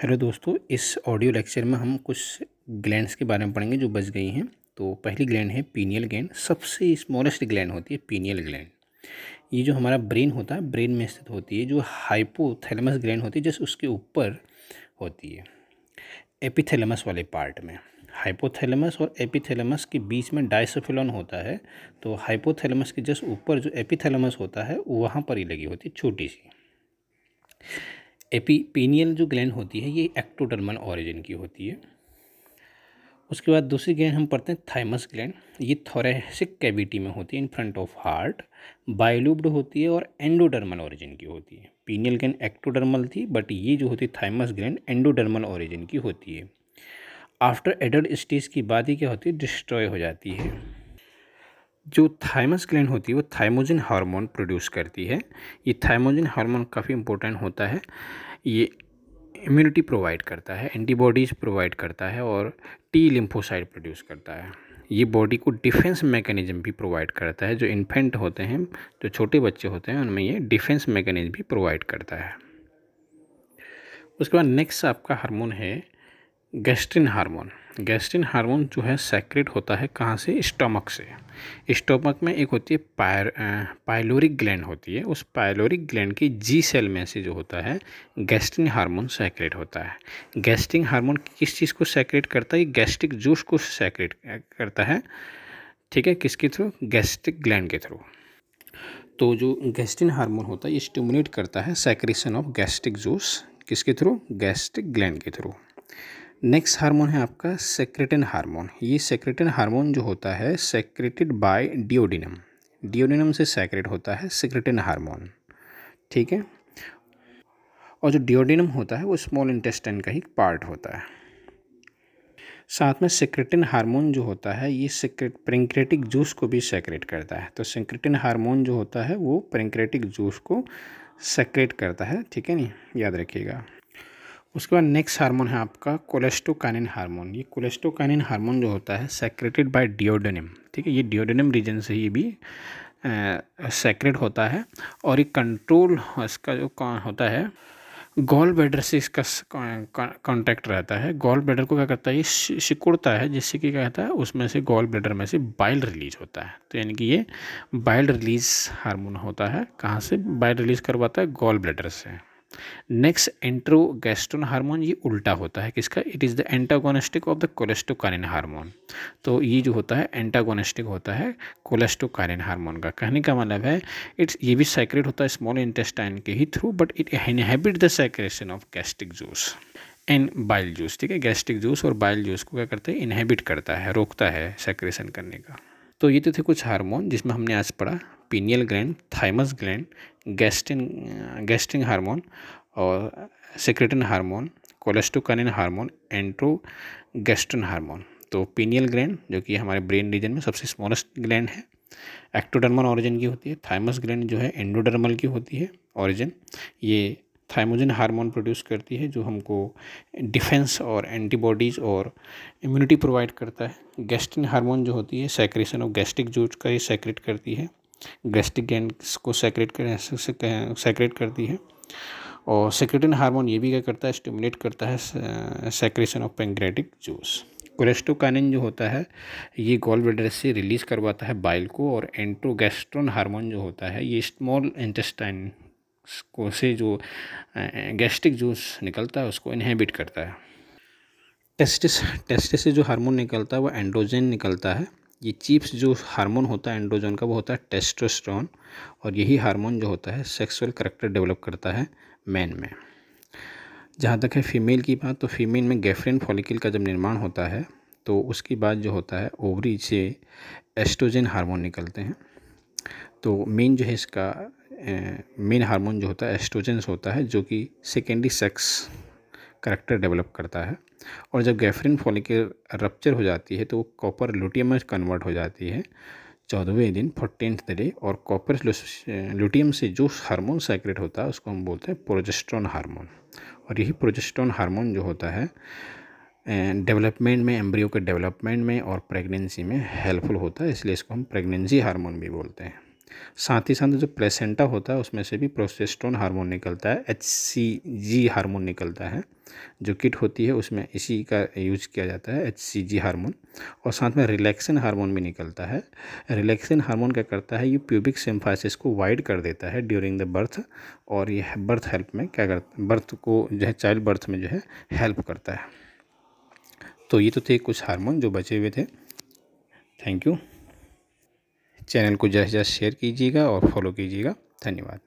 Hello दोस्तों, इस audio lecture में हम कुछ ग्लैंड्स के बारे में पढ़ेंगे जो बच गई हैं। तो पहली ग्लैंड है पीनियल ग्लैंड। सबसे स्मॉलेस्ट ग्लैंड होती है पीनियल ग्लैंड। ये जो हमारा ब्रेन होता है, ब्रेन में स्थित होती है, जो हाइपोथैलेमस ग्लैंड होती है, जस्ट उसके ऊपर होती है। एपिथैलेमस वाले पार्ट में। हाइपोथैलेमस और एपिथैलेमस के बीच में डाइसोफिलॉन होता है तो हाइपोथैलेमस के जस्ट ऊपर जो एपिथैलेमस होता है वहाँ पर ही लगी होती है, छोटी सी। एपीपीनियल जो ग्लैंड होती है, ये एक्टोडर्मल ऑरिजिन की होती है। उसके बाद दूसरी ग्लैंड हम पढ़ते हैं थाइमस ग्लैंड ये थोरेसिक कैविटी में होती है in front of heart bilobed होती है और एंडोडर्मल ऑरिजिन की होती है। पीनियल ग्लैंड एक्टोडर्मल थी बट ये जो होती है थाइमस ग्लैंड एंडोडर्मल ऑरिजिन की होती है। आफ्टर एडल्ट स्टेज की बाद ही क्या होती है डिस्ट्रॉय हो जाती है। जो थाइमस ग्लैंड होती है, वो थाइमोजिन हार्मोन प्रोड्यूस करती है। ये थाइमोजिन हार्मोन काफ़ी इंपॉर्टेंट होता है। ये इम्यूनिटी प्रोवाइड करता है एंटीबॉडीज़ प्रोवाइड करता है और टी लिम्फोसाइड प्रोड्यूस करता है। ये बॉडी को डिफेंस मैकेनिज्म भी प्रोवाइड करता है। जो इन्फेंट होते हैं, जो छोटे बच्चे होते हैं, उनमें ये डिफेंस मैकेनिज्म भी प्रोवाइड करता है। उसके बाद नेक्स्ट आपका हार्मोन है गैस्ट्रिन हार्मोन। गैस्ट्रिन हार्मोन जो है सेक्रेट होता है कहाँ से? स्टमक से। स्टमक में एक होती है पायर पायलोरिक ग्लैंड होती है। उस पायलोरिक ग्लैंड की जी सेल में से जो होता है, गैस्ट्रिन हार्मोन सेक्रेट होता है। गैस्ट्रिन हार्मोन किस चीज़ को सेक्रेट करता है? गैस्ट्रिक जूस को सेक्रेट करता है। ठीक है? किसके थ्रू? गैस्ट्रिक ग्लैंड के थ्रू। तो जो गैस्ट्रिन हार्मोन होता है, ये स्टिमुलेट करता है सेक्रेशन ऑफ़ गैस्ट्रिक जूस किसके थ्रू? गैस्ट्रिक ग्लैंड के थ्रू। नेक्स्ट हार्मोन है आपका सेक्रेटिन हार्मोन। ये सेक्रेटिन हार्मोन जो होता है सेक्रेटेड बाय डिओडिनम डिओडिनम से सेक्रेट होता है सेक्रेटिन हार्मोन। ठीक है? और जो डिओडिनम होता है, वो स्मॉल इंटेस्टाइन का ही पार्ट होता है। साथ में सेक्रेटिन हार्मोन जो होता है, ये सेक्रेट प्रिंक्रेटिक जूस को भी सेक्रेट करता है। तो सेक्रेटिन हार्मोन जो होता है, वो प्रिंक्रेटिक जूस को सेक्रेट करता है। ठीक है नहीं याद रखिएगा। उसके बाद नेक्स्ट हार्मोन है आपका कोलेस्टोकानिन हार्मोन ये कोलेस्टोकानिन हार्मोन जो होता है सेक्रेटेड बाय डिओडोनिम ठीक है, ये डिओडोनिम रीजन से ये भी सेक्रेट होता है। और ये कंट्रोल इसका जो होता है गॉल ब्लैडर से इसका कांटेक्ट रहता है। गॉल ब्लैडर को क्या करता है, ये सिकुड़ता है, जिससे कि क्या कहता है, उसमें से गॉल ब्लैडर में से बाइल रिलीज़ होता है। तो यानी कि ये बाइल रिलीज़ हार्मोन होता है। कहाँ से बाइल रिलीज़ करवाता है गॉल ब्लैडर से। नेक्स्ट एंट्रोगेस्ट्रोन हार्मोन ये उल्टा होता है किसका? It is the antagonistic of the cholecystokinin hormone तो ये जो होता है एंटागोनिस्टिक होता है कोलेस्टोकारिन हार्मोन का। कहने का मतलब है इट्स ये भी साइक्रेट होता है स्मॉल इंटेस्टाइन के ही through but it inhibit the secretion of gastric juice and bile juice ठीक है? गैस्ट्रिक जूस और बाइल जूस को क्या करते हैं? इनहेबिट करता है, रोकता है सेक्रेशन करने का। तो ये तो थे कुछ हार्मोन जिसमें हमने आज पढ़ा। Pineal gland thymus gland gastrin gastrin hormone और secretin hormone cholecystokinin hormone enterogastrone hormone तो पीनियल ग्लैंड जो कि हमारे ब्रेन रीजन में सबसे स्मॉलेस्ट ग्लैंड है एक्टोडर्मल ऑरिजिन की होती है थाइमस ग्लैंड जो है एंडोडर्मल की होती है ऑरिजिन ये थाइमोजिन हार्मोन प्रोड्यूस करती है, जो हमको डिफेंस और एंटीबॉडीज़ और इम्यूनिटी प्रोवाइड करता है. गैस्ट्रिन हार्मोन जो होती है सेक्रेशन ऑफ़ गैस्ट्रिक जूस का ये सेक्रेट करती है. गैस्ट्रिक गैंड्स को सेक्रेट कर सेक्रेट करती है। और सेक्रेटिन हार्मोन ये भी क्या करता है स्टिमुलेट करता है secretion of pancreatic juice cholecystokinin जो होता है, ये गॉल ब्लेडर से रिलीज़ करवाता है बाइल को और एंट्रोगेस्ट्रोन हार्मोन जो होता है, ये स्मॉल इंटेस्टाइन को से जो गैस्ट्रिक जूस निकलता है, उसको इनहेबिट करता है। टेस्टिस टेस्टिस से जो हार्मोन निकलता है, वो एंड्रोजन निकलता है। ये चीप्स जो हार्मोन होता है एंड्रोजन का, वो होता है टेस्टोस्टेरोन और यही हार्मोन जो होता है सेक्सुअल करेक्टर डेवलप करता है मैन में। जहाँ तक है फीमेल की बात तो फीमेल में गैफ्रेन फॉलिकल का जब निर्माण होता है तो उसकी बाद जो होता है ओवरी से एस्ट्रोजन हार्मोन निकलते हैं। तो मेन जो है इसका मेन हार्मोन जो होता है एस्ट्रोजेंस होता है, जो कि सेकेंडरी सेक्स करेक्टर डेवलप करता है और जब गैफ्रिन फॉलिकल रप्चर हो जाती है तो वो कॉपर लुटियम में कन्वर्ट हो जाती है। चौदहवें दिन फोर्टीनथ डे और कॉपर लुटियम से जो हार्मोन सेक्रेट होता है उसको हम बोलते हैं प्रोजेस्ट्रॉन हार्मोन और यही प्रोजेस्ट्रॉन हार्मोन जो होता है डेवलपमेंट में एम्ब्रियो के डेवलपमेंट में और प्रेगनेंसी में हेल्पफुल होता है, इसलिए इसको हम प्रेगनेंसी हार्मोन भी बोलते हैं। साथ ही साथ जो प्लेसेंटा होता है, उसमें से भी प्रोस्टेस्टोन हार्मोन निकलता है एच सी जी हार्मोन निकलता है, जो किट होती है, उसमें इसी का यूज़ किया जाता है एच सी जी हार्मोन और साथ में रिलैक्सिन हार्मोन भी निकलता है। रिलैक्सिन हार्मोन क्या करता है, ये प्यूबिक सिम्फाइसिस को वाइड कर देता है ड्यूरिंग द बर्थ और ये बर्थ हेल्प में क्या करता बर्थ को जो है चाइल्ड बर्थ में जो है हेल्प करता है। तो ये तो थे कुछ हार्मोन जो बचे हुए थे। थैंक यू चैनल को जैसे जैसे शेयर कीजिएगा और फॉलो कीजिएगा। धन्यवाद।